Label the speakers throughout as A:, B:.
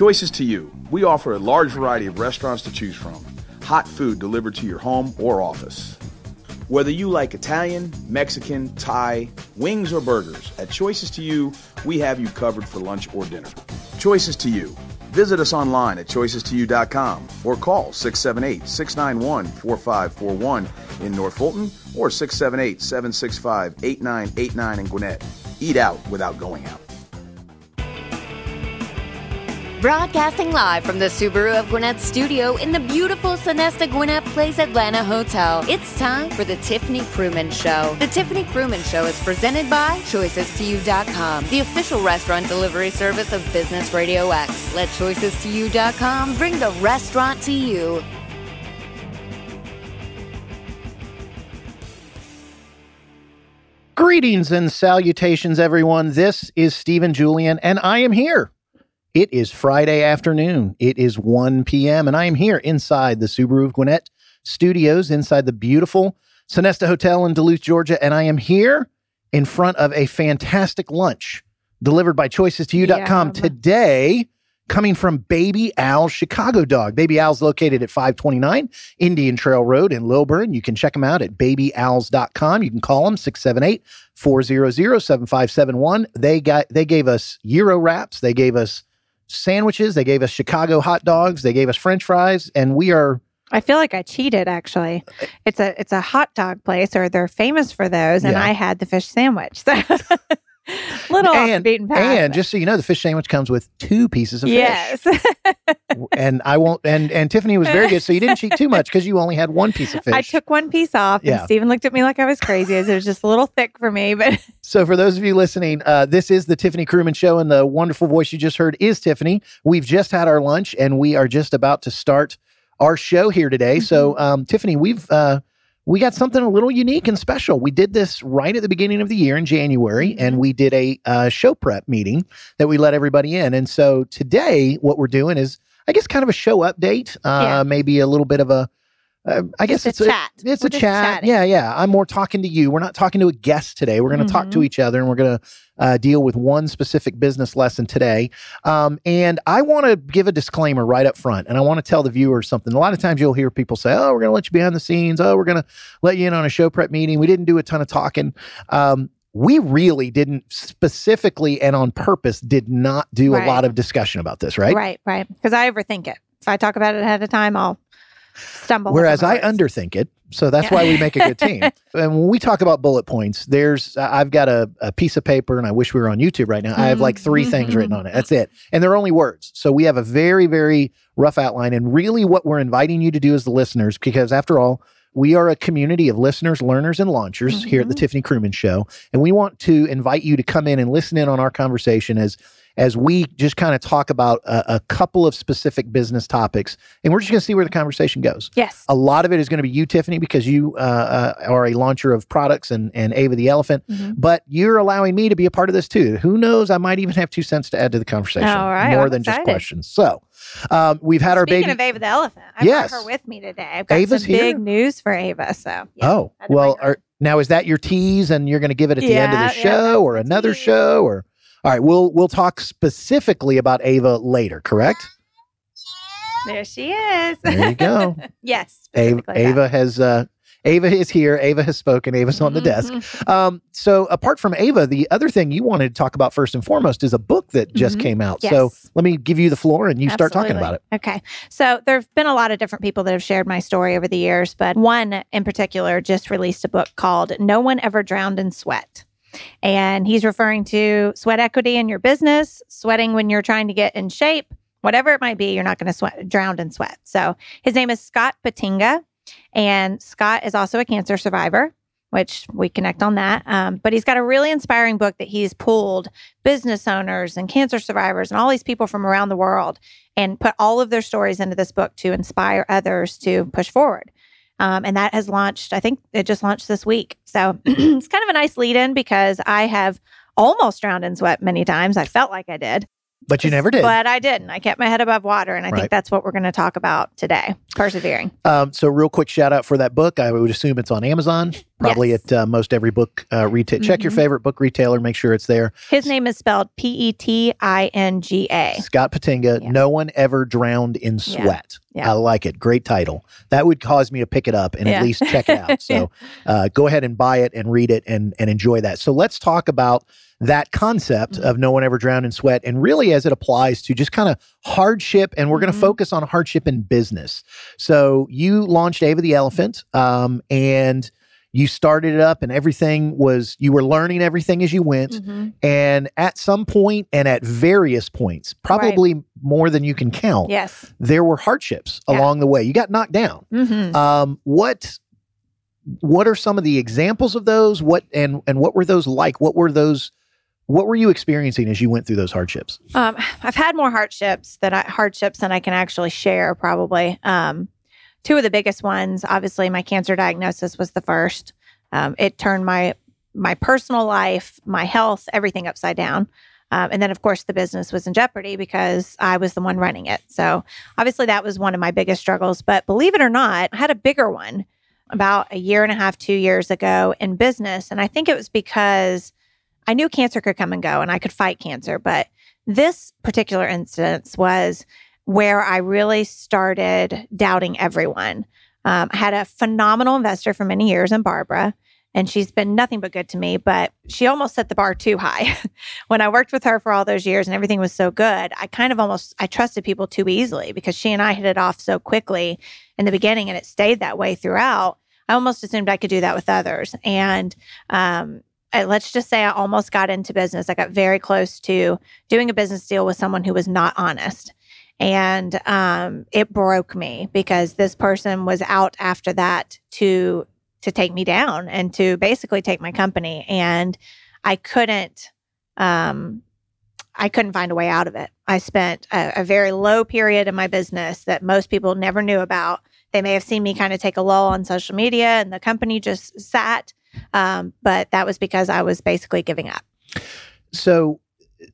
A: Choices to you. We offer a large variety of restaurants to choose from. Hot food delivered to your home or office. Whether you like Italian, Mexican, Thai, wings, or burgers, at Choices to You, we have you covered for lunch or dinner. Choices to You. Visit us online at choicestoyou.com or call 678 691 4541 in North Fulton or 678 765 8989 in Gwinnett. Eat out without going out.
B: Broadcasting live from the Subaru of Gwinnett studio in the beautiful Sonesta Gwinnett Place Atlanta Hotel. It's time for the Tiffany Krumins Show. The Tiffany Krumins Show is presented by ChoicesToYou.com, the official restaurant delivery service of Business Radio X. Let ChoicesToYou.com bring the restaurant to you.
C: Greetings and salutations, everyone. This is Steven Julian, and I am here. It is Friday afternoon. It is 1 p.m., and I am here inside the Subaru of Gwinnett studios, inside the beautiful Sonesta Hotel in Duluth, Georgia, and I am here in front of a fantastic lunch delivered by choicestoyou.com
D: Yum.
C: today coming from Baby Al's Chicago Dog. Baby Al's located at 529 Indian Trail Road in Lilburn. You can check them out at babyals.com. You can call them 678 400 7571. They got they gave us gyro wraps, they gave us sandwiches, they gave us Chicago hot dogs, they gave us french fries, and we are
D: I feel like I cheated actually. It's a it's a hot dog place or they're famous for those and
C: Yeah.
D: I had the fish sandwich. So little
C: and,
D: beaten path.
C: and just so you know, the fish sandwich comes with two pieces of
D: yes.
C: fish. Yes. and I won't and and Tiffany was very good. So you didn't cheat too much because you only had one piece of fish.
D: I took one piece off
C: Yeah.
D: and Stephen looked at me like I was crazy as it was just a little thick for me, but
C: So, for those of you listening, uh, this is the Tiffany Krumins Show, and the wonderful voice you just heard is Tiffany. We've just had our lunch, and we are just about to start our show here today. So, um, Tiffany, we've uh, we got something a little unique and special. We did this right at the beginning of the year in January, and we did a uh, show prep meeting that we let everybody in. And so today, what we're doing is, I guess, kind of a show update, uh,
D: Yeah.
C: maybe a little bit of a. Uh, I guess
D: it's a
C: it's
D: chat.
C: it's
D: We're
C: a chat.
D: chatting.
C: Yeah, yeah. I'm more talking to you. We're not talking to a guest today. We're going to talk to each other, and we're going to uh, deal with one specific business lesson today. Um, and I want to give a disclaimer right up front, and I want to tell the viewers something. A lot of times you'll hear people say, "Oh, we're going to let you behind the scenes. Oh, we're going to let you in on a show prep meeting. We didn't do a ton of talking." Um, we really didn't specifically and on purpose did not do a lot of discussion about this, right?
D: right, right. Because I overthink it. If I talk about it ahead of time, I'll stumble.
C: Whereas I underthink it. So that's
D: Yeah.
C: why we make a good team. and when we talk about bullet points, there's I've got a, a piece of paper and I wish we were on YouTube right now. I have like three things written on it. That's it. And they're only words. So we have a very, very rough outline. And really what we're inviting you to do as the listeners, because after all, we are a community of listeners, learners, and launchers here at the
D: Mhm.
C: Tiffany Krumins Show. And we want to invite you to come in and listen in on our conversation as as we just kind of talk about a, a couple of specific business topics. And we're just going to see where the conversation goes.
D: Yes.
C: A lot of it is going to be you, Tiffany, because you uh, uh, are a launcher of products and, and Ava the elephant.
D: Mhm.
C: But you're allowing me to be a part of this too. Who knows? I might even have two cents to add to the conversation.
D: All right,
C: More
D: I'm
C: than just questions. So um, we've had our
D: Speaking
C: baby.
D: of Ava the elephant, I
C: Yes.
D: brought her with me today. I've got
C: Ava's
D: some
C: here?
D: big news for Ava. So yeah,
C: oh, well, are, now is that your tease and you're going to give it at the end of the
D: yeah,
C: show or another
D: tease.
C: show or? All right, we'll we'll talk specifically about Ava later, correct?
D: there she is.
C: There you go.
D: yes.
C: Ava. Ava has uh, Ava is here. Ava has spoken. Ava's on the desk.
D: Mhm.
C: Um, so apart from Ava, the other thing you wanted to talk about first and foremost is a book that just
D: Mhm.
C: came out. So let me give you the floor and you start talking about it.
D: Okay. So there have been a lot of different people that have shared my story over the years, but one in particular just released a book called No One Ever Drowned in Sweat. And he's referring to sweat equity in your business, sweating when you're trying to get in shape, whatever it might be, you're not going to sweat drown in sweat. So his name is Scott Petinga. And Scott is also a cancer survivor, which we connect on that. Um, but he's got a really inspiring book that he's pulled business owners and cancer survivors and all these people from around the world and put all of their stories into this book to inspire others to push forward. Um, and that has launched, I think it just launched this week. So it's kind of a nice lead in because I have almost drowned in sweat many times. I felt like I did.
C: But you never did.
D: But I didn't. I kept my head above water. And I
C: Right.
D: think that's what we're going to talk about today persevering.
C: Um, so real quick shout out for that book. I would assume it's on Amazon. probably
D: Yes.
C: at uh, most every book uh, retail. Check your
D: Mhm.
C: favorite book retailer, make sure it's there.
D: His name is spelled P E T I N G A.
C: Scott Petinga,
D: Yeah.
C: No One Ever Drowned in
D: Yeah.
C: Sweat.
D: Yeah.
C: I like it. Great title. That would cause me to pick it up and
D: Yeah.
C: at least check it out. So uh, go ahead and buy it and read it and, and enjoy that. So let's talk about that concept
D: Mm-hmm.
C: of No One Ever Drowned in Sweat and really as it applies to just kind of hardship. And we're going to focus on hardship in business. So you launched Ava the Elephant um, and you started it up and everything was, you were learning everything as you went.
D: Mhm.
C: And at some point and at various points, probably more than you can count,
D: Yes.
C: there were hardships
D: Yeah.
C: along the way. You got knocked down.
D: hmm
C: Um, what what are some of the examples of those? What and and what were those like? What were those what were you experiencing as you went through those hardships?
D: Um, I've had more hardships that I, hardships than I can actually share. Probably um, two of the biggest ones. Obviously, my cancer diagnosis was the first. Um, it turned my my personal life, my health, everything upside down. Um, and then, of course, the business was in jeopardy because I was the one running it. So, obviously, that was one of my biggest struggles. But believe it or not, I had a bigger one about a year and a half, two years ago in business. And I think it was because I knew cancer could come and go and I could fight cancer. But this particular instance was where I really started doubting everyone. Um, I had a phenomenal investor for many years in Barbara, and she's been nothing but good to me, but she almost set the bar too high. when I worked with her for all those years and everything was so good, I kind of almost I trusted people too easily because she and I hit it off so quickly in the beginning and it stayed that way throughout. I almost assumed I could do that with others. And um, let's just say I almost got into business. I got very close to doing a business deal with someone who was not honest. And um, it broke me because this person was out after that to to take me down and to basically take my company. And I couldn't um, I couldn't find a way out of it. I spent a, a very low period in my business that most people never knew about. They may have seen me kind of take a lull on social media and the company just sat. Um, but that was because I was basically giving up.
C: So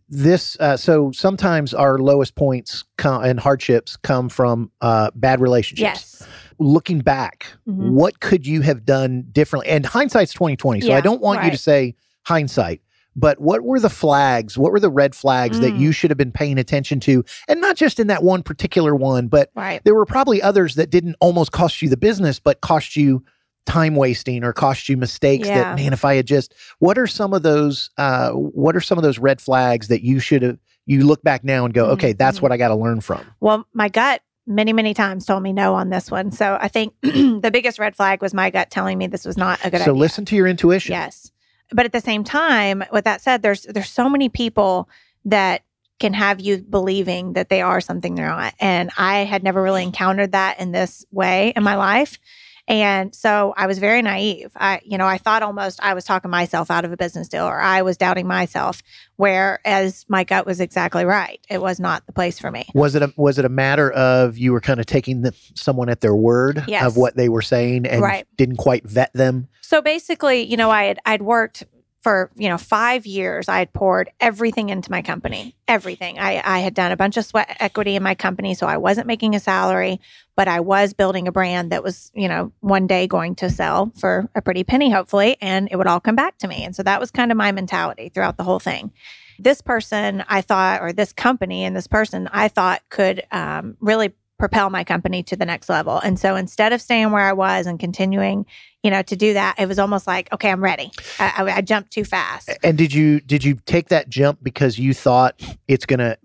C: this uh, so sometimes our lowest points come, and hardships come from uh, bad relationships.
D: Yes.
C: Looking back,
D: Mhm.
C: what could you have done differently? And hindsight's twenty twenty. So I don't want you to say hindsight, but what were the flags? What were the red flags that
D: Mm.
C: you should have been paying attention to? And not just in that one particular one, but
D: Right.
C: there were probably others that didn't almost cost you the business, but cost you time wasting or cost you mistakes
D: Yeah.
C: that man if i had just what are some of those uh what are some of those red flags that you should have you look back now and go
D: Mhm,
C: okay that's
D: mhm.
C: what i got to learn from
D: Well, my gut many, many times told me no on this one. So I think the biggest red flag was my gut telling me this was not a good
C: so
D: idea.
C: listen to your intuition
D: Yes. But at the same time, with that said, there's there's so many people that can have you believing that they are something they're not. And I had never really encountered that in this way in my life. And so I was very naive. I, you know, I thought almost I was talking myself out of a business deal or I was doubting myself, whereas my gut was exactly right. It was not the place for me.
C: was it a was it a matter of you were kind of taking the, someone at their word
D: Yes.
C: of what they were saying and
D: Right.
C: didn't quite vet them
D: So basically, you know, I had I'd worked for you know five years. I had poured everything into my company, everything. I I had done a bunch of sweat equity in my company, so I wasn't making a salary, but I was building a brand that was you know one day going to sell for a pretty penny, hopefully, and it would all come back to me. And so that was kind of my mentality throughout the whole thing. This person, I thought, or this company and this person, I thought could um, really propel my company to the next level. And so instead of staying where I was and continuing you know, to do that, it was almost like, okay, I'm ready. I, I, I jumped too fast.
C: and did you did you take that jump because you thought it's going to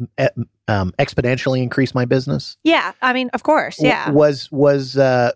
C: um, exponentially increase my business
D: Yeah, I mean, of course,
C: W-
D: yeah.
C: was was uh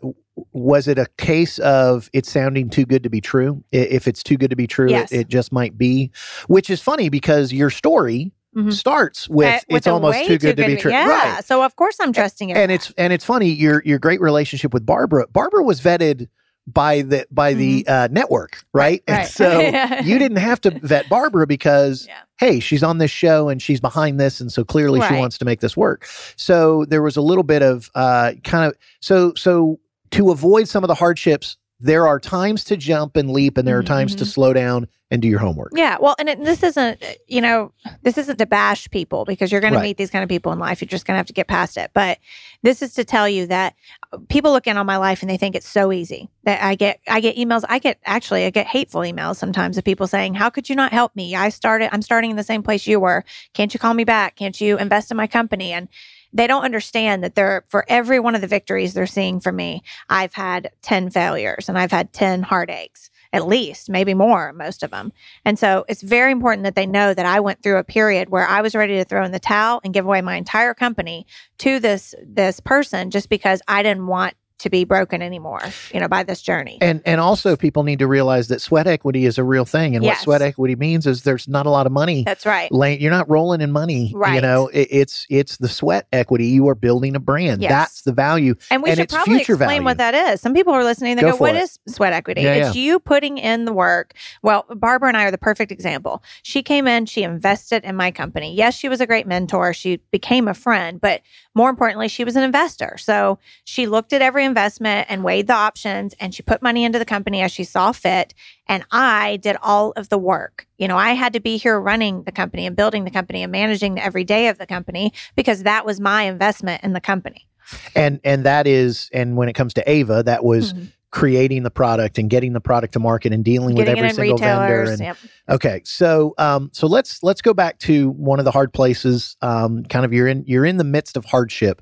C: was it a case of it sounding too good to be true if it's too good to be true
D: Yes.
C: it, it just might be which is funny because your story
D: Mhm.
C: starts with
D: Uh, with
C: it's almost
D: way
C: too good to be true
D: Yeah,
C: right
D: so of course I'm trusting it.
C: and it's and it's funny your your great relationship with barbara barbara was vetted by the by the uh, network right, and
D: Mm-hmm. right.
C: so you didn't have to vet barbara because
D: Yeah.
C: hey she's on this show and she's behind this and so clearly she wants to make this work so there was a little bit of uh kind of so so to avoid some of the hardships there are times to jump and leap, and there are times to
D: Mhm.
C: slow down and do your homework.
D: Yeah, well, and it, this isn't, you know, this isn't to bash people because you're going
C: Right.
D: to meet these kind of people in life. You're just going to have to get past it. But this is to tell you that uh, people look in on my life and they think it's so easy. That I get, I get emails. I get actually, I get hateful emails sometimes of people saying, "How could you not help me? I started, I'm starting in the same place you were. Can't you call me back? Can't you invest in my company?" And they don't understand that they're for every one of the victories they're seeing from me, I've had 10 failures and I've had 10 heartaches, at least, maybe more, most of them. And so it's very important that they know that I went through a period where I was ready to throw in the towel and give away my entire company to this this person just because I didn't want to be broken anymore, you know, by this journey.
C: And and also people need to realize that sweat equity is a real thing. And what sweat equity means is there's not a lot of money.
D: That's right.
C: lay- You're not rolling in money.
D: Right.
C: You know, it, it's it's the sweat equity. You are building a brand.
D: Yes.
C: That's the value.
D: And we
C: and
D: should probably explain what that is. Some people are listening. They
C: Go
D: go, "What
C: it.
D: is sweat equity?
C: Yeah,
D: it's you putting in the work. Well, Barbara and I are the perfect example. She came in, she invested in my company. Yes, she was a great mentor. She became a friend, but more importantly, she was an investor. So she looked at every investment and weighed the options and she put money into the company as she saw fit. And I did all of the work. You know, I had to be here running the company and building the company and managing every day of the company because that was my investment in the company.
C: And and that is and when it comes to Ava, that was
D: Mhm.
C: creating the product and getting the product to market and dealing with every single vendor. And,
D: yep.
C: Okay, so um, so let's let's go back to one of the hard places. Um, kind of you're in you're in the midst of hardship.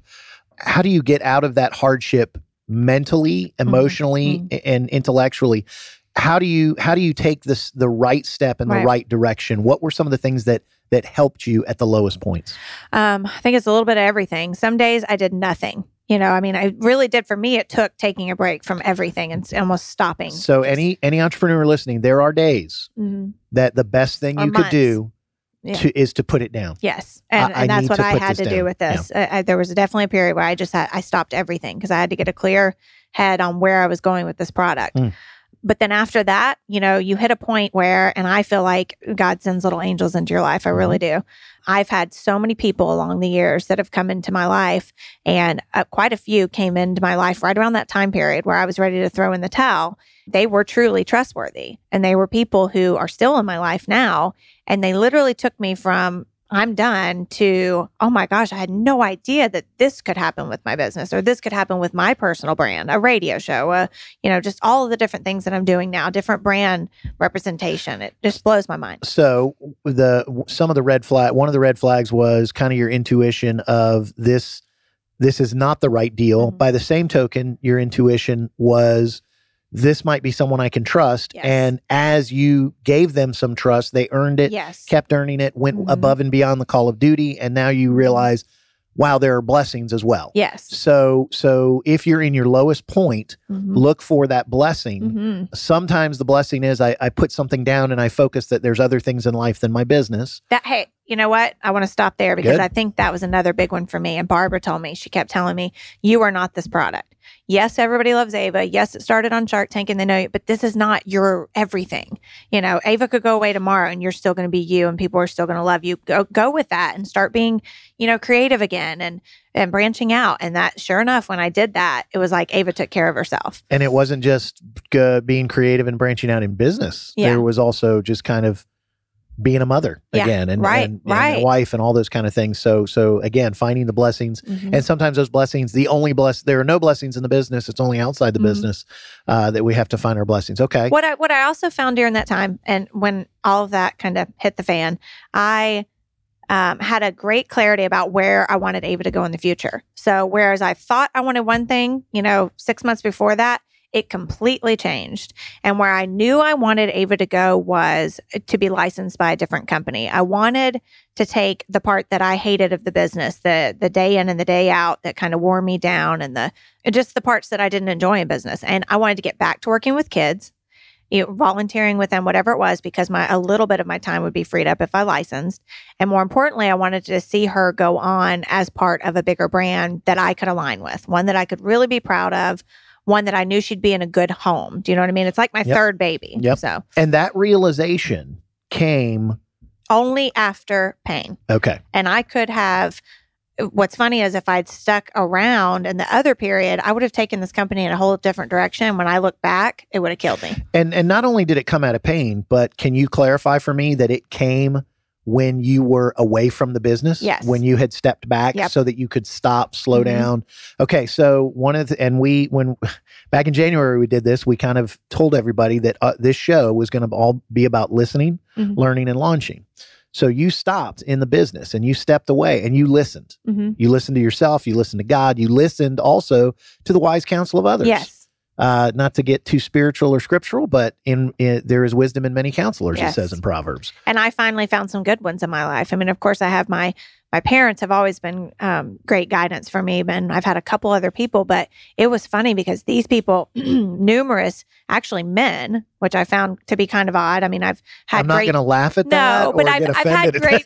C: How do you get out of that hardship mentally,
D: Mm-hmm.
C: emotionally, and intellectually? How do you how do you take this the right step in the
D: Right.
C: right direction? What were some of the things that that helped you at the lowest points?
D: Um, I think it's a little bit of everything. Some days I did nothing. You know, I mean, I really did. For me, it took taking a break from everything and almost stopping.
C: So any any entrepreneur listening, there are days
D: Mhm.
C: that the best thing
D: Or
C: you could do
D: Yeah.
C: to, is to put it down.
D: Yes, and,
C: I-
D: and that's what I had to do
C: down.
D: with this. I, I, there was definitely a period where I just had I stopped everything because I had to get a clear head on where I was going with this product.
C: Mm.
D: But then after that, you know, you hit a point where, and I feel like God sends little angels into your life. I really
C: Mm-hmm.
D: do. I've had so many people along the years that have come into my life, and uh, quite a few came into my life right around that time period where I was ready to throw in the towel. They were truly trustworthy, and they were people who are still in my life now. And they literally took me from I'm done to, oh my gosh, I had no idea that this could happen with my business or this could happen with my personal brand, a radio show, uh, you know, just all of the different things that I'm doing now, different brand representation. It just blows my mind.
C: so the some of the red flag one of the red flags was kind of your intuition of this this is not the right deal
D: Mhm.
C: by the same token your intuition was this might be someone i can trust
D: Yes.
C: and as you gave them some trust they earned it
D: Yes.
C: kept earning it went
D: Mhm.
C: above and beyond the call of duty and now you realize wow there are blessings as well
D: Yes.
C: so so if you're in your lowest point
D: Mhm.
C: look for that blessing
D: Mhm.
C: sometimes the blessing is I, I put something down and I focus that there's other things in life than my business.
D: That hey, you know what? I want to stop there because
C: Good.
D: I think that was another big one for me. And Barbara told me she kept telling me, "You are not this product. Yes, everybody loves Ava. Yes, it started on Shark Tank and they know you, but this is not your everything. You know, Ava could go away tomorrow and you're still going to be you, and people are still going to love you. Go go with that and start being, you know, creative again and and branching out. And that, sure enough, when I did that, it was like Ava took care of herself.
C: And it wasn't just uh, being creative and branching out in business.
D: Yeah.
C: There was also just kind of being a mother
D: Yeah,
C: again and,
D: right,
C: and, and
D: right.
C: a wife and all those kind of things. So so again, finding the blessings
D: Mhm.
C: and sometimes those blessings, the only bless there are no blessings in the business. It's only outside the
D: Mhm.
C: business uh, that we have to find our blessings. Okay.
D: What I what I also found during that time, and when all of that kind of hit the fan, I um, had a great clarity about where I wanted Ava to go in the future. So whereas I thought I wanted one thing, you know, six months before that, it completely changed. And where I knew I wanted Ava to go was to be licensed by a different company. I wanted to take the part that I hated of the business, the the day in and the day out that kind of wore me down and the just the parts that I didn't enjoy in business. And I wanted to get back to working with kids, you know, volunteering with them, whatever it was, because my a little bit of my time would be freed up if I licensed. And more importantly, I wanted to see her go on as part of a bigger brand that I could align with, one that I could really be proud of, one that I knew she'd be in a good home. Do you know what I mean? It's like my
C: Yep.
D: third baby.
C: Yep.
D: So
C: And that realization came
D: only after pain.
C: okay.
D: and I could have what's funny is if I'd stuck around in the other period, I would have taken this company in a whole different direction. When I look back, it would have killed me.
C: And and not only did it come out of pain, but can you clarify for me that it came when you were away from the business?
D: Yes.
C: When you had stepped back
D: Yep.
C: so that you could stop, slow
D: Mhm.
C: down. Okay, so one of the, and we when back in January we did this, we kind of told everybody that uh, this show was going to all be about listening,
D: Mhm.
C: learning and launching. So you stopped in the business and you stepped away and you listened.
D: hmm
C: You listened to yourself, you listened to God, you listened also to the wise counsel of others
D: Yes.
C: Uh, not to get too spiritual or scriptural, but in, in there is wisdom in many counselors,
D: Yes.
C: it says in Proverbs.
D: and I finally found some good ones in my life. I mean, of course, I have my my parents have always been um, great guidance for me, and I've had a couple other people. But it was funny because these people, numerous actually men, which I found to be kind of odd. I mean, I've had
C: I'm not going to laugh at that.
D: no, but
C: or
D: I've, I've had great.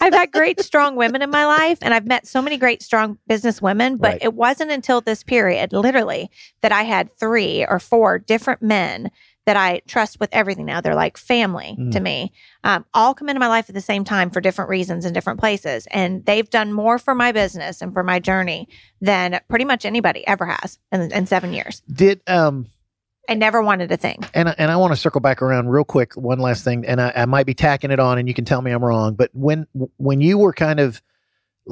D: I've had great, strong women in my life, and I've met so many great, strong business women. But
C: Right.
D: it wasn't until this period, literally, that I had three or four different men that I trust with everything now. They're like family
C: Mm.
D: to me. Um, all come into my life at the same time for different reasons in different places. And they've done more for my business and for my journey than pretty much anybody ever has in, in seven years.
C: Did um
D: I never wanted a thing.
C: and I- and I want to circle back around real quick. One last thing, and I, I might be tacking it on, and you can tell me I'm wrong. But when when you were kind of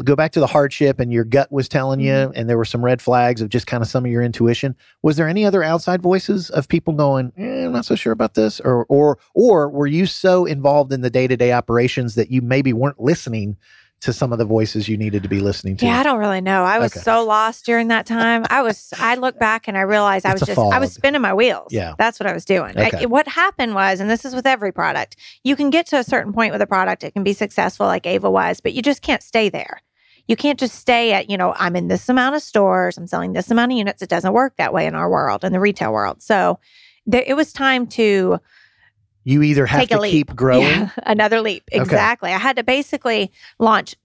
C: go back to the hardship, and your gut was telling you,
D: Mm-hmm.
C: and there were some red flags of just kind of some of your intuition. Was there any other outside voices of people going, eh, "I'm not so sure about this," or or or were you so involved in the day to day operations that you maybe weren't listening to some of the voices you needed to be listening to?
D: Yeah, I don't really know. I was
C: Okay.
D: so lost during that time. I was. I look back and I realized I
C: It's
D: was just. I was spinning my wheels.
C: Yeah.
D: that's what I was doing. I- what happened was, and this is with every product, you can get to a certain point with a product. It can be successful, like Ava was, but you just can't stay there. You can't just stay at, you know, I'm in this amount of stores, I'm selling this amount of units. It doesn't work that way in our world, in the retail world. So there, it was time to
C: You either have to
D: leap.
C: keep growing.
D: Yeah, another leap.
C: Okay.
D: Exactly. I had to basically launch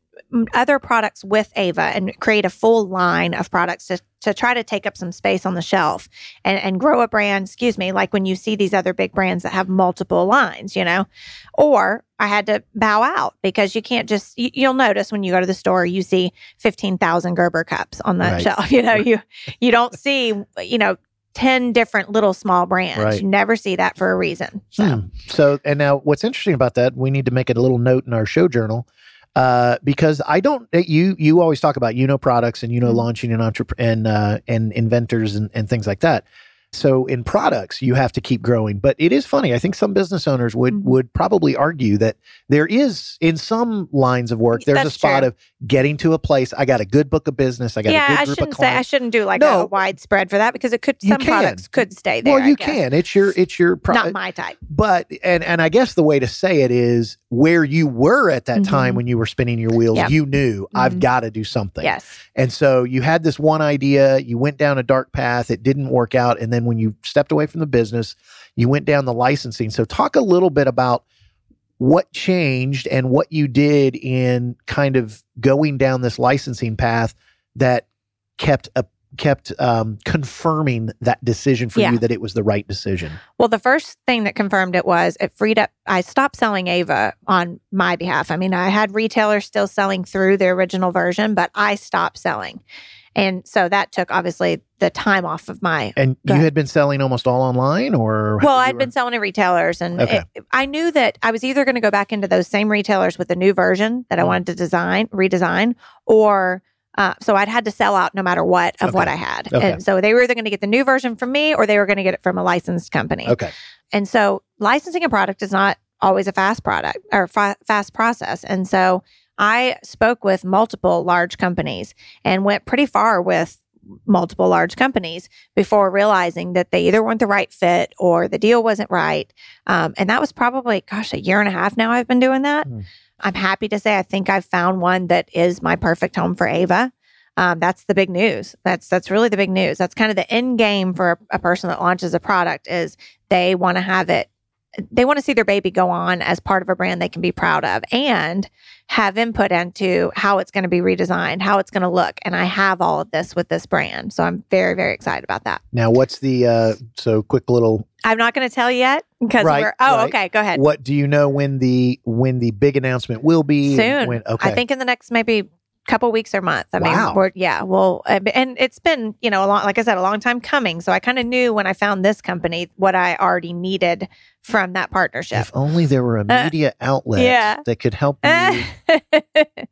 D: other products with Ava and create a full line of products to, to try to take up some space on the shelf and, and grow a brand. Excuse me, like when you see these other big brands that have multiple lines, you know, or I had to bow out because you can't just, you, you'll notice when you go to the store, you see 15,000 Gerber cups on that
C: Right.
D: shelf. You know, you, you don't see, you know, 10 different little small brands.
C: Right.
D: You never see that for a reason. So.
C: Hmm. So, and now what's interesting about that, we need to make it a little note in our show journal. Uh, because I don't, uh, you you always talk about you know products and you know
D: Mhm.
C: launching and entrep- and uh, and inventors and, and things like that. So in products, you have to keep growing. But it is funny. I think some business owners would
D: Mhm.
C: would probably argue that there is in some lines of work, there's a spot
D: true.
C: of getting to a place. I got a good book of business. I got a
D: yeah,
C: good
D: I shouldn't
C: of
D: say I shouldn't do like
C: No.
D: a widespread for that because it could some products could stay there.
C: well, you can. It's your it's your
D: Not my type.
C: but and and I guess the way to say it is where you were at that time
D: Mhm.
C: when you were spinning your wheels,
D: Yep.
C: you knew I've
D: Mhm.
C: got to do something.
D: Yes.
C: And so you had this one idea, you went down a dark path, it didn't work out, and then when you stepped away from the business, you went down the licensing. So talk a little bit about what changed and what you did in kind of going down this licensing path that kept a kept um, confirming that decision for
D: Yeah.
C: you that it was the right decision.
D: Well, the first thing that confirmed it was it freed up. I stopped selling Ava on my behalf. I mean, I had retailers still selling through the original version, but I stopped selling. And so that took obviously the time off of my
C: And you had been selling almost all online, or
D: Well, I'd
C: were-
D: been selling to retailers, and
C: Okay.
D: it- I knew that I was either going to go back into those same retailers with a new version that I
C: Mm.
D: wanted to design, redesign, or uh, so I'd had to sell out no matter what of what I had.
C: Okay.
D: And so they were either going to get the new version from me or they were going to get it from a licensed company.
C: okay.
D: And so licensing a product is not always a fast product or fa- fast process. And so I spoke with multiple large companies and went pretty far with multiple large companies before realizing that they either weren't the right fit or the deal wasn't right. Um, and that was probably, gosh, a year and a half now I've been doing that.
C: Hmm.
D: I'm happy to say I think I've found one that is my perfect home for Ava. Um, that's the big news. That's that's really the big news. That's kind of the end game for a, a person that launches a product is they want to have it. They want to see their baby go on as part of a brand they can be proud of and have input into how it's going to be redesigned, how it's going to look. And I have all of this with this brand. So I'm very, very excited about that.
C: Now, what's the uh, so quick little?
D: I'm not going to tell yet because
C: Right,
D: we're, oh,
C: right.
D: okay, go ahead.
C: What do you know when the when the big announcement will be?
D: Soon.
C: When, okay.
D: I think in the next maybe couple weeks or month. I
C: Wow.
D: mean, we're, yeah, well, uh, and it's been, you know, a long, like I said, a long time coming. So I kind of knew when I found this company what I already needed from that partnership.
C: If only there were a
D: Uh,
C: media outlet
D: yeah.
C: that could help you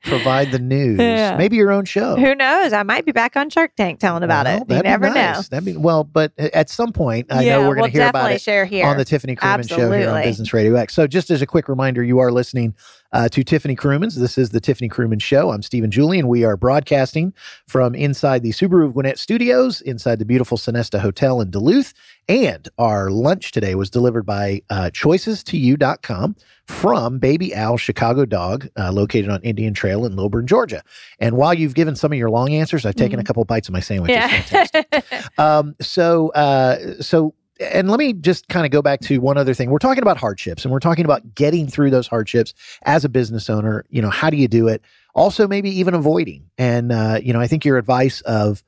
C: provide the news.
D: Yeah.
C: Maybe your own show.
D: Who knows? I might be back on Shark Tank telling about
C: Well,
D: it. You never know.
C: That'd be well, but at some point, I
D: yeah,
C: know we're going
D: we'll
C: to hear about it
D: share here.
C: on the Tiffany Krumins show here on Business Radio X. So, just as a quick reminder, you are listening uh, to Tiffany Krumins's. This is the Tiffany Krumins Show. I'm Steven Julian. We are broadcasting from inside the Subaru of Gwinnett Studios, inside the beautiful Sonesta Hotel in Duluth. And our lunch today was delivered by uh, choices2u.com from Baby Al Chicago Dog, uh, located on Indian Trail in Lilburn, Georgia. And while you've given some of your long answers, I've taken a couple bites of my sandwich.
D: Yeah.
C: Um, so, uh, so, and let me just kind of go back to one other thing. We're talking about hardships and we're talking about getting through those hardships as a business owner. You know, how do you do it? Also, maybe even avoiding. And, uh, you know, I think your advice of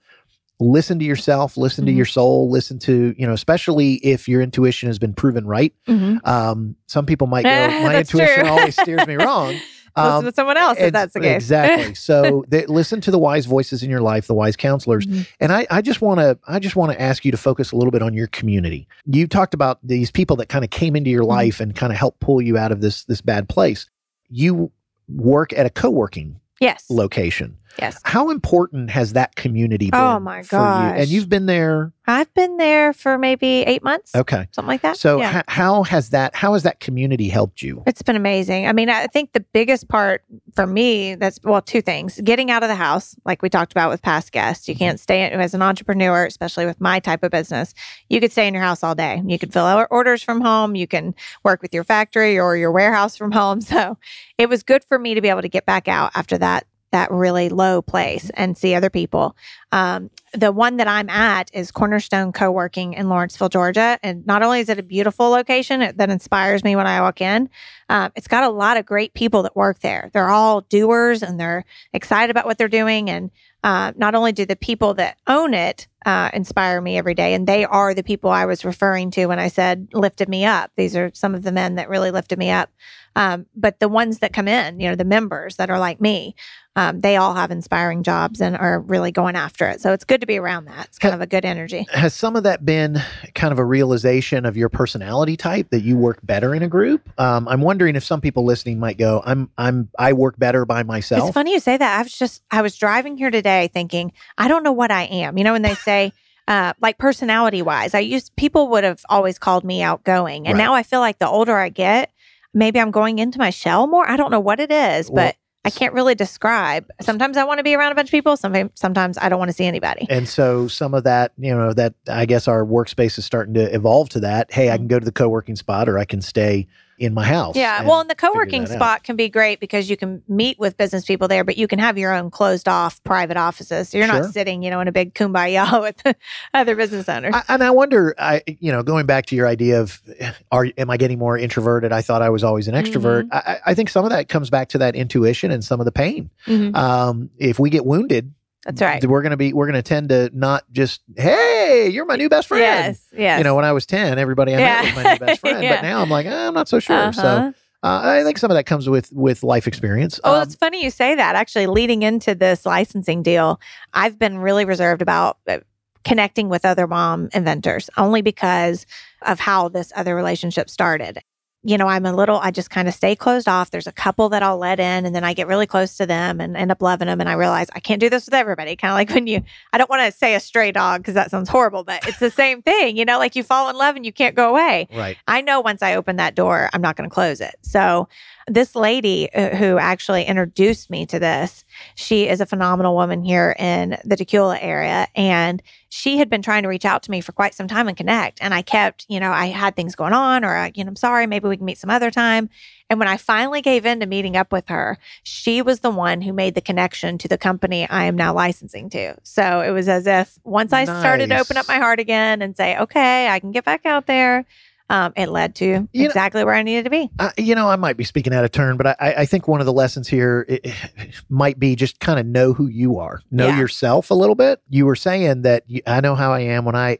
C: listen to yourself, listen to
D: Mhm.
C: your soul, listen to, you know, especially if your intuition has been proven right.
D: Mhm.
C: Um, some people might go, my intuition always steers me wrong.
D: Listen
C: Um,
D: to someone else if that's the case.
C: Exactly. So they, listen to the wise voices in your life, the wise counselors.
D: Mhm.
C: And I, I just want to, I just want to ask you to focus a little bit on your community. You talked about these people that kind of came into your
D: Mhm.
C: life and kind of helped pull you out of this this bad place. You work at a co-working
D: Yes.
C: location.
D: Yes.
C: How important has that community oh been?
D: Oh, my
C: god! And you've been there.
D: I've been there for maybe eight months,
C: Okay.
D: something like that.
C: So
D: yeah.
C: h- how has that how has that community helped you?
D: It's been amazing. I mean, I think the biggest part for me that's well, two things: getting out of the house, like we talked about with past guests. You mm-hmm. can't stay as an entrepreneur, especially with my type of business. You could stay in your house all day. You could fill out orders from home. You can work with your factory or your warehouse from home. So it was good for me to be able to get back out after that that really low place and see other people. Um, the one that I'm at is Cornerstone Co-working in Lawrenceville, Georgia, and not only is it a beautiful location it- that inspires me when I walk in, um, it's got a lot of great people that work there. They're all doers and they're excited about what they're doing. And uh, not only do the people that own it uh, inspire me every day, and they are the people I was referring to when I said lifted me up. These are some of the men that really lifted me up. Um, but the ones that come in, you know, the members that are like me, um, they all have inspiring jobs and are really going after it. So it's good to be around that. It's kind of a good energy.
C: Has some of that been kind of a realization of your personality type that you work better in a group? Um, I'm wondering if some people listening might go, "I'm I'm I work better by myself."
D: It's funny you say that. I was just I was driving here today thinking, I don't know what I am. You know, when they say uh, like personality wise, I used people would have always called me outgoing. And
C: Right.
D: now I feel like the older I get, maybe I'm going into my shell more. I don't know what it is,
C: Well,
D: but I can't really describe. Sometimes I want to be around a bunch of people. Sometimes sometimes I don't want to see anybody.
C: And so some of that, you know, that I guess our workspace is starting to evolve to that. Hey, I mm-hmm. can go to the co-working spot or I can stay in my house.
D: Yeah. Well, and the co working
C: that out.
D: spot can be great because you can meet with business people there, but you can have your own closed off private offices. So you're
C: Sure.
D: not sitting, you know, in a big kumbaya with other business owners.
C: I, and I wonder, I you know, going back to your idea of, are am I getting more introverted? I thought I was always an extrovert.
D: Mm-hmm.
C: I, I- think some of that comes back to that intuition and some of the pain.
D: Mhm.
C: Um, if we get wounded,
D: That's right.
C: we're gonna be we're gonna tend to not just, hey, you're my new best friend.
D: Yes. Yes.
C: You know, when I was ten, everybody I
D: Yeah.
C: met was my new best friend.
D: Yeah.
C: But now I'm like, I'm not so sure. So
D: Uh-huh.
C: uh, I think some of that comes with with life experience.
D: Oh,
C: Um,
D: it's funny you say that. Actually, leading into this licensing deal, I've been really reserved about uh, connecting with other mom inventors only because of how this other relationship started. You know, I'm a little, I just kind of stay closed off. There's a couple that I'll let in and then I get really close to them and end up loving them. And I realize I can't do this with everybody. Kind of like when you, I don't want to say a stray dog because that sounds horrible, but it's the same thing. You know, like you fall in love and you can't go away.
C: right.
D: I know once I open that door, I'm not going to close it. So, this lady uh, who actually introduced me to this, she is a phenomenal woman here in the Tequila area. And she had been trying to reach out to me for quite some time and connect. And I kept, you know, I had things going on, or, I, you know, I'm sorry, maybe we can meet some other time. And when I finally gave in to meeting up with her, she was the one who made the connection to the company I am now licensing to. So it was as if once I started to open up my heart again and say, okay, I can get back out there, um, it led to
C: You know-
D: exactly where I needed to be.
C: Uh, you know, I might be speaking out of turn, but I, I think one of the lessons here i- i- might be just kind of know who you are, know
D: Yeah.
C: yourself a little bit. You were saying that you, I know how I am when I,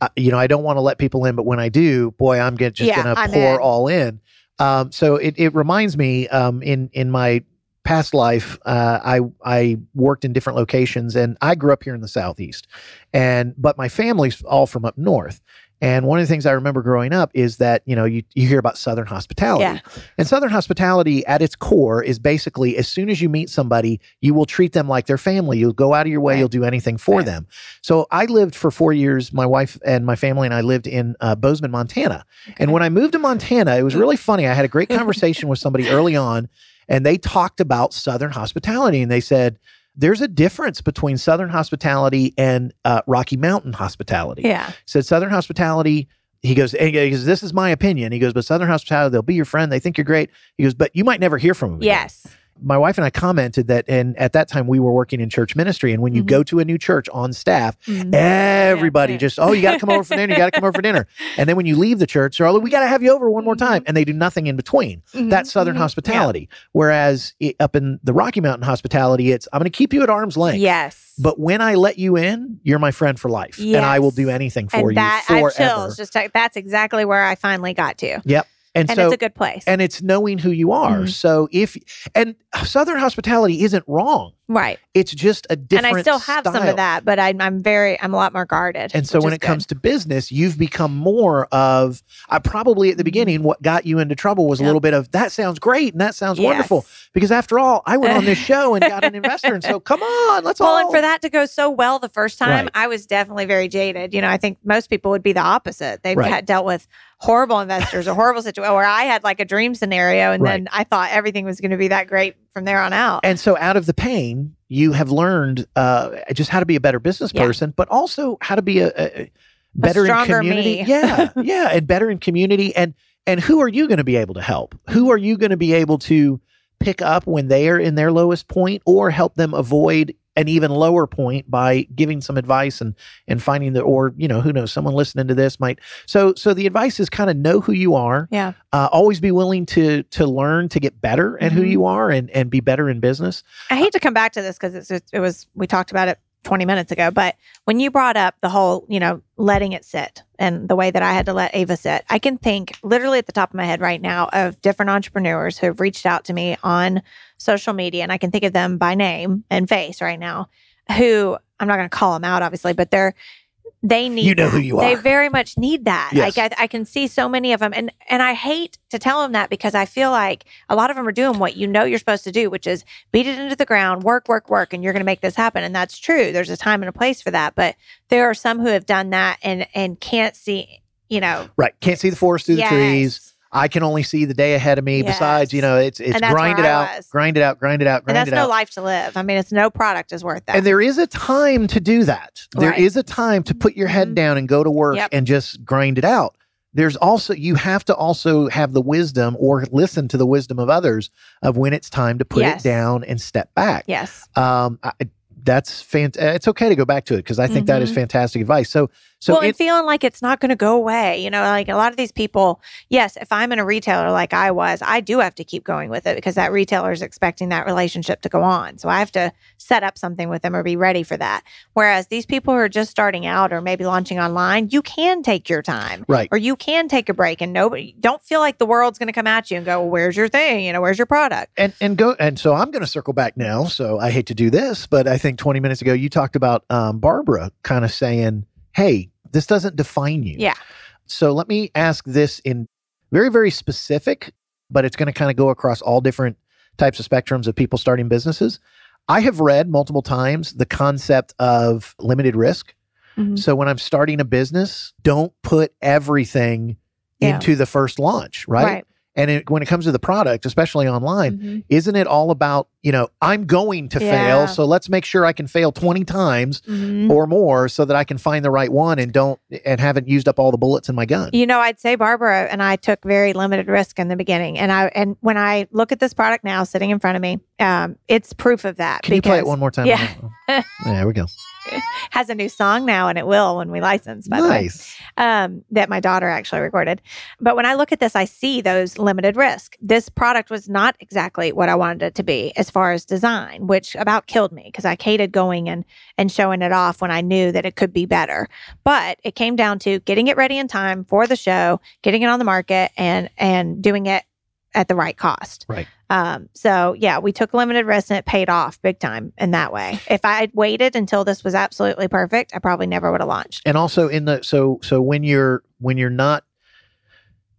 C: uh, you know, I don't want to let people in, but when I do, boy, I'm get, just
D: Yeah,
C: going to pour
D: in.
C: all in. Um, so it, it reminds me um, in in my past life, uh, I I worked in different locations, and I grew up here in the southeast, and but my family's all from up north. And one of the things I remember growing up is that you know you, you hear about Southern hospitality,
D: Yeah.
C: and Southern hospitality at its core is basically as soon as you meet somebody, you will treat them like their family. You'll go out of your way.
D: Right.
C: You'll do anything for
D: Right.
C: them. So I lived for four years. My wife and my family and I lived in uh, Bozeman, Montana. And when I moved to Montana, it was really funny. I had a great conversation with somebody early on, and they talked about Southern hospitality, and they said. There's a difference between Southern hospitality and uh, Rocky Mountain hospitality
D: Yeah.
C: said Southern hospitality. He goes, he goes, this is my opinion. He goes, but Southern hospitality, they'll be your friend. They think you're great. He goes, but you might never hear from them. again."
D: Yes.
C: My wife and I commented that, and at that time we were working in church ministry. And when you
D: Mhm.
C: go to a new church on staff,
D: Mhm.
C: everybody
D: yeah.
C: just, oh, you got to come over for dinner. You got to come over for dinner. And then when you leave the church, they're all, we got to have you over one more time. And they do nothing in between.
D: Mhm.
C: That's Southern
D: Mhm.
C: hospitality. Whereas i- up in the Rocky Mountain hospitality, it's, I'm going to keep you at arm's length.
D: Yes.
C: But when I let you in, you're my friend for life, and I will do anything for
D: and
C: you
D: that
C: forever.
D: chills. Just that's exactly where I finally got to,
C: and,
D: and
C: so,
D: it's a good place.
C: and it's knowing who you are.
D: Mhm.
C: So if and Southern hospitality isn't wrong.
D: Right.
C: It's just a different. And.
D: I still have some of that, but I'm, I'm very, I'm a lot more guarded.
C: And so when it comes to business, you've become more of. I probably at the beginning, what got you into trouble was a
D: Mm-hmm.
C: Little bit of that sounds great and that sounds
D: good.
C: wonderful. Because after all, I went on this show and got an investor, and so come on, let's
D: Well,
C: all.
D: and for that to go so well the first time,
C: Right.
D: I was definitely very jaded. You know, I think most people would be the opposite. They've
C: Right.
D: had dealt with horrible investors or horrible situation where I had like a dream scenario and
C: Right.
D: then I thought everything was going to be that great from there on out.
C: And so out of the pain, you have learned uh, just how to be a better business
D: Yeah.
C: person, but also how to be a, a, a better in community.
D: me.
C: yeah, yeah, and better in community. And and who are you going to be able to help? Who are you going to be able to pick up when they are in their lowest point, or help them avoid an even lower point by giving some advice and and finding the or you know who knows someone listening to this might so so the advice is kind of know who you are
D: yeah.
C: uh, always be willing to to learn to get better at who
D: Mhm.
C: you are and and be better in business
D: I hate to come back to this because it's it was we talked about it 20 minutes ago, but when you brought up the whole, you know, letting it sit and the way that I had to let Ava sit, I can think literally at the top of my head right now of different entrepreneurs who have reached out to me on social media and I can think of them by name and face right now who I'm not going to call them out obviously, but they're they need
C: you know who you are.
D: they very much need that.
C: Yes.
D: Like I, I can see so many of them, and and I hate to tell them that because I feel like a lot of them are doing what you know you're supposed to do, which is beat it into the ground, work, work, work, and you're going to make this happen. And that's true. There's a time and a place for that, but there are some who have done that and and can't see. You know,
C: right can't see the forest through the trees
D: yes.
C: I can only see the day ahead of me besides you know it's it's grind it,
D: out, grind
C: it
D: out
C: grind it out grind it out
D: and
C: grind
D: that's
C: it
D: no
C: out
D: life to live. I mean, it's no product is worth that.
C: and there is a time to do that There is
D: Right.
C: a time to put your head
D: Mhm.
C: down and go to work
D: Yep.
C: and just grind it out there's also you have to also have the wisdom or listen to the wisdom of others of when it's time to put
D: Yes.
C: it down and step back
D: yes,
C: um I, that's fant- it's okay to go back to it because i think that is
D: Mhm.
C: fantastic advice so so
D: well,
C: it,
D: and feeling like it's not going to go away. You know, like a lot of these people, yes, if I'm in a retailer like I was, I do have to keep going with it because that retailer is expecting that relationship to go on. So I have to set up something with them or be ready for that. Whereas these people who are just starting out or maybe launching online, you can take your time.
C: right
D: Or you can take a break and nobody don't feel like the world's going to come at you and go, well, where's your thing? You know, where's your product?
C: and and go and so I'm going to circle back now. So I hate to do this, but I think 20 minutes ago you talked about um, Barbara kind of saying, "Hey, this doesn't define you."
D: Yeah.
C: So let me ask this in very very specific, but it's going to kind of go across all different types of spectrums of people starting businesses. I have read multiple times the concept of limited risk.
D: Mhm.
C: So when I'm starting a business, don't put everything
D: Yeah.
C: into the first launch, right? And it, when it comes to the product, especially online,
D: Mhm.
C: isn't it all about you know i'm going to
D: Yeah.
C: fail so let's make sure i can fail 20 times
D: Mhm.
C: or more so that i can find the right one and don't and haven't used up all the bullets in my gun
D: You know, I'd say Barbara and I took very limited risk in the beginning, and I and when I look at this product now sitting in front of me, um, it's proof of that.
C: can you play it one more time
D: yeah
C: there we go
D: Has a new song now, and it will when we license. By the way,
C: nice
D: um, that my daughter actually recorded. But when I look at this, I see those limited risk. This product was not exactly what I wanted it to be as far as design, which about killed me because I hated going and and showing it off when I knew that it could be better. But it came down to getting it ready in time for the show, getting it on the market, and and doing it at the right cost.
C: Right.
D: Um, so yeah, we took limited risk and it paid off big time in that way. If I had waited until this was absolutely perfect, I probably never would have launched.
C: and also in the so so when you're when you're not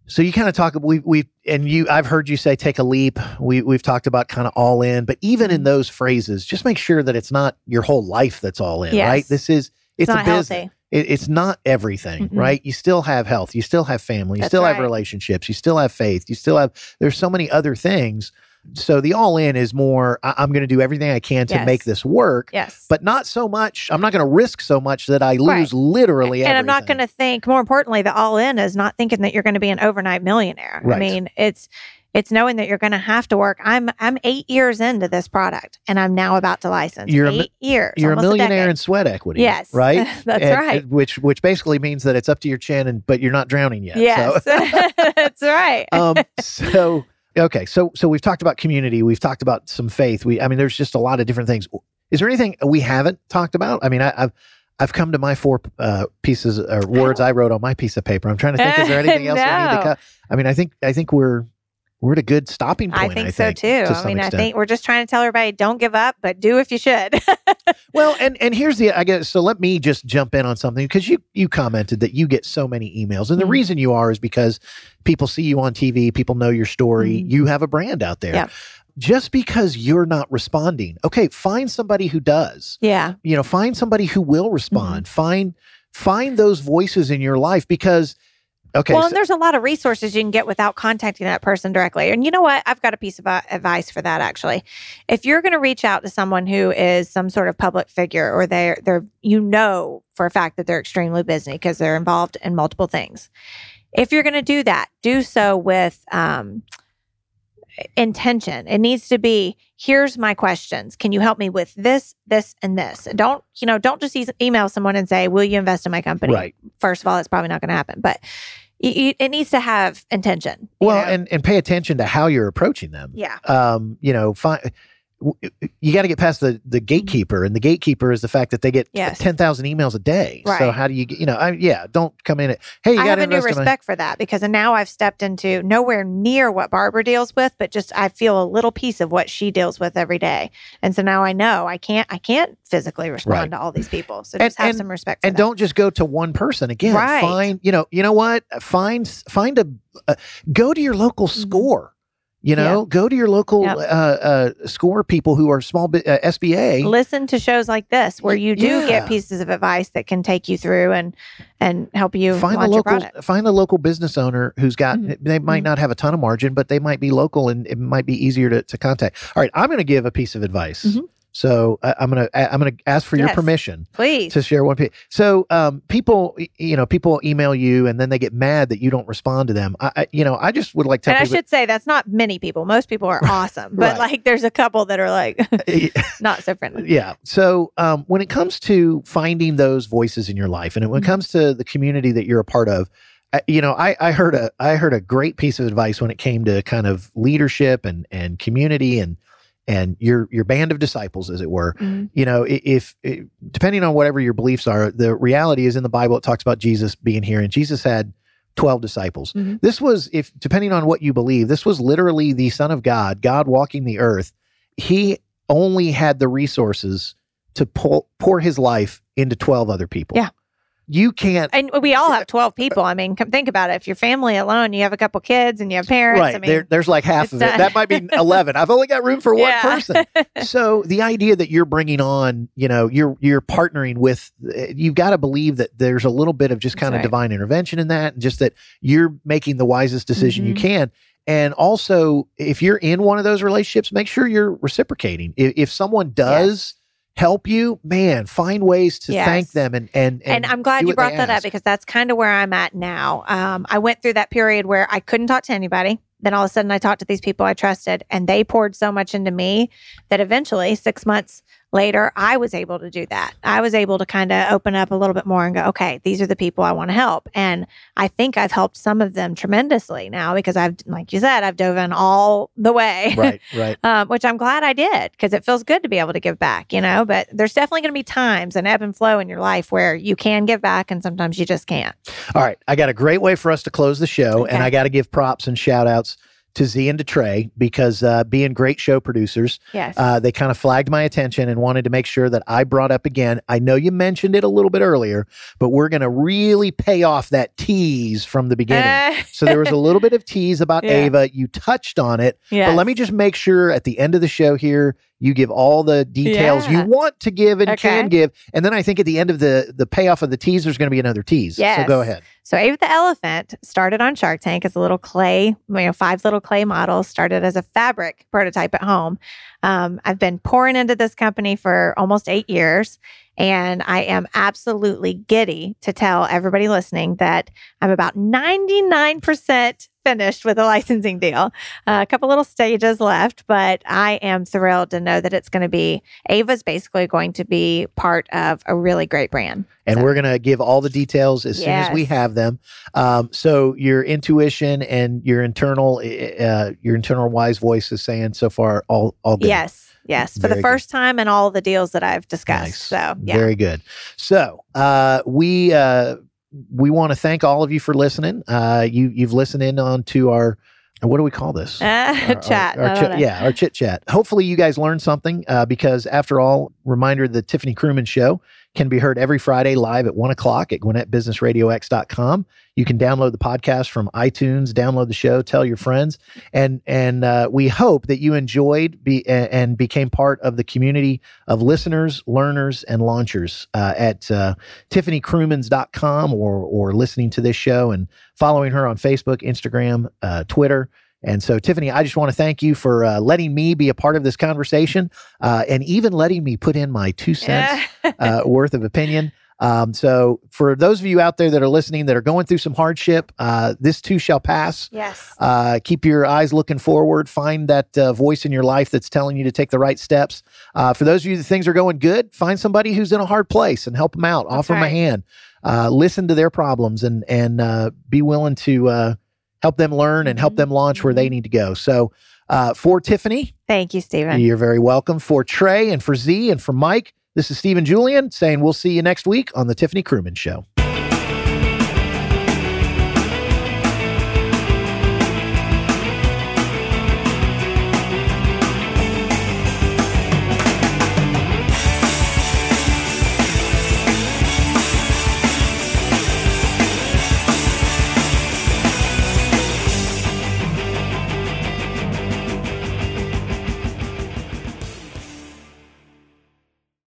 C: so you kind of talk we we and you I've heard you say take a leap. We we've talked about kind of all in, but even
D: Mm-hmm.
C: in those phrases, just make sure that it's not your whole life that's all in,
D: Yes.
C: right? This is it's,
D: not
C: a business.
D: healthy.
C: It, it's not everything,
D: Mm-mm.
C: right? You still have health, you still have family, you
D: That's
C: still have relationships, you still have faith, you still have there's so many other things. So the all in is more I, I'm going to do everything I can to
D: Yes.
C: make this work,
D: Yes.
C: but not so much. I'm not going to risk so much that I lose
D: Right.
C: literally
D: and I'm not going to think. More importantly, the all in is not thinking that you're going to be an overnight millionaire. I mean, it's it's knowing that you're going to have to work. I'm I'm eight years into this product, and I'm now about to license.
C: You're a
D: eight years.
C: You're a millionaire
D: decade.
C: in sweat equity.
D: Yes,
C: Right?
D: That's
C: And-
D: right.
C: Which which basically means that it's up to your chin and but you're not drowning yet.
D: Yes,
C: So,
D: that's right.
C: um so okay. So so we've talked about community, we've talked about some faith. We I mean there's just a lot of different things. Is there anything we haven't talked about? I mean I, I've I've come to my four uh, pieces or words I wrote on my piece of paper. I'm trying to think. Is there anything else I need to cut? I mean, I think I think we're we're at a good stopping point.
D: I think so too.
C: to
D: I mean, I think we're just trying to tell everybody don't give up, but do if you should.
C: Well, and and here's the I guess so let me just jump in on something because you you commented that you get so many emails. And the
D: Mhm.
C: reason you are is because people see you on TV, people know your story,
D: Mhm.
C: you have a brand out there.
D: Yeah.
C: Just because you're not responding. Okay, find somebody who does.
D: yeah.
C: You know, find somebody who will respond.
D: Mm-hmm.
C: Find find those voices in your life because okay,
D: well,
C: so-
D: and there's a lot of resources you can get without contacting that person directly. And you know what? I've got a piece of advice for that actually. If you're going to reach out to someone who is some sort of public figure or they're they're you know for a fact that they're extremely busy because they're involved in multiple things. If you're going to do that, do so with um intention. It needs to be here's my questions. Can you help me with this, this, and this? Don't, you know, don't just e- email someone and say, Will you invest in my company?
C: right.
D: first of all, it's probably not going to happen, but y- y- it needs to have intention. you
C: Well,
D: know?
C: and and pay attention to how you're approaching them.
D: yeah,
C: um, you know, find you got to get past the the gatekeeper, and the gatekeeper is the fact that they get
D: Mm-hmm. Yes.
C: ten thousand emails a day. So how do you get? You know, I, yeah, don't come in at hey, you
D: I
C: got
D: have a new respect for that because now I've stepped into nowhere near what Barbara deals with, but just I feel a little piece of what she deals with every day, and so now I know I can't I can't physically respond
C: Right.
D: to all these people. So
C: And-
D: just have
C: and-
D: some respect for
C: and
D: that.
C: don't just go to one person again.
D: Right.
C: Find you know you know what find find a uh, go to your local
D: Mhm.
C: score. You know, go to your local
D: Yep.
C: uh, uh, score people who are small bi- uh, SBA.
D: listen to shows like this where you do
C: Yeah.
D: get pieces of advice that can take you through and and help you
C: find a local find a local business owner who's got
D: Mhm.
C: they might
D: Mhm.
C: not have a ton of margin but they might be local and it might be easier to, to contact all right i'm going to give a piece of advice
D: Mhm.
C: So I, i'm going to i'm going to ask for your permission
D: Please.
C: to share one piece so um people you know people email you and then they get mad that you don't respond to them i, I you know i just would like to
D: And I should say that's not many people. Most people are awesome, but
C: Right.
D: like there's a couple that are like not so friendly.
C: yeah. So um, when it comes to finding those voices in your life, and when it
D: Mhm.
C: comes to the community that you're a part of, you know, I, I heard a I heard a great piece of advice when it came to kind of leadership and and community and and your your band of disciples, as it were.
D: Mhm.
C: You know, i- if, depending on whatever your beliefs are, the reality is in the Bible it talks about Jesus being here, and Jesus had. 12 disciples.
D: Mhm.
C: This was if depending on what you believe, this was literally the son of God, God walking the earth. He only had the resources to pour, pour his life into 12 other people.
D: Yeah.
C: You can't
D: And we all have 12 people. I mean, come think about it. If you're family alone, you have a couple kids and you have parents.
C: right
D: I mean,
C: there, there's like half of it. That might be 11. I've only got room for one
D: Yeah.
C: person. so the idea that you're bringing on, you know, you're you're partnering with, you've got to believe that there's a little bit of just
D: That's
C: kind of
D: right.
C: divine intervention in that, and just that you're making the wisest decision you
D: Mhm.
C: can. And also, if you're in one of those relationships, make sure you're reciprocating. If, if someone does help you, man, find ways to
D: Yes.
C: thank them and and
D: and, and I'm glad you brought that up because that's kind of where I'm at now. Um, I went through that period where I couldn't talk to anybody. Then all of a sudden, I talked to these people I trusted, and they poured so much into me that eventually, six months later, I was able to do that. I was able to kind of open up a little bit more and go, okay, these are the people I want to help. And I think I've helped some of them tremendously now because I've, like you said, I've dove in all the way.
C: right, right.
D: um, which I'm glad I did because it feels good to be able to give back, you know. But there's definitely going to be times and ebb and flow in your life where you can give back and sometimes you just can't.
C: All right. I got a great way for us to close the show, and I got to give props and shout outs to Z and to Trey because uh, being great show producers,
D: Yes.
C: uh, they kind of flagged my attention and wanted to make sure that I brought up again. I know you mentioned it a little bit earlier, but we're going to really pay off that tease from the beginning.
D: Uh,
C: so there was a little bit of tease about
D: Yeah.
C: Ava. You touched on it,
D: yes.
C: but let me just make sure at the end of the show here, you give all the details
D: Yeah.
C: you want to give and
D: Okay.
C: can give. And then I think at the end of the the payoff of the tease, there's going to be another tease. So go ahead.
D: So Ava the elephant started on Shark Tank as a little clay, you know, five little clay models. Started as a fabric prototype at home. Um, I've been pouring into this company for almost eight years, and I am absolutely giddy to tell everybody listening that I'm about 99% finished with a licensing deal. Uh, a couple little stages left, but I am thrilled to know that it's going to be Ava's basically going to be part of a really great brand.
C: And
D: So-
C: we're going to give all the details as soon as we have them. Um, so your intuition and your internal, uh, your internal wise voice is saying so far all all good.
D: Yes, yes, for
C: Very
D: the
C: good.
D: first time in all the deals that I've discussed.
C: Nice.
D: So yeah,
C: Very good. So uh, we uh, we want to thank all of you for listening. Uh, you you've listened in on to our what do we call this?
D: Uh,
C: Our- our-
D: chat.
C: our chit- yeah, our chit chat. Hopefully, you guys learned something uh, because, after all, reminder the Tiffany Krumins Show can be heard every Friday live at one o'clock at GwinnettBusinessRadioX.com. You can download the podcast from iTunes, download the show, tell your friends, and and uh, we hope that you enjoyed be, and became part of the community of listeners, learners, and launchers uh, at uh, TiffanyKrumins.com or or listening to this show and following her on Facebook, Instagram, uh, Twitter. And so, Tiffany, I just want to thank you for uh, letting me be a part of this conversation uh, and even letting me put in my two cents uh, worth of opinion. Um, so, for those of you out there that are listening that are going through some hardship, uh, this too shall pass.
D: yes.
C: Uh, keep your eyes looking forward. Find that uh, voice in your life that's telling you to take the right steps. Uh, for those of you that things are going good, find somebody who's in a hard place and help them out.
D: That's
C: Offer them a hand. Uh, listen to their problems and and uh, be willing to uh, help them learn and help
D: Mhm.
C: them launch where they need to go. So, uh, for Tiffany,
D: Thank you, Steven.
C: you're very welcome. For Trey and for Z and for Mike, this is Steven Julian saying we'll see you next week on the Tiffany Krumins Show.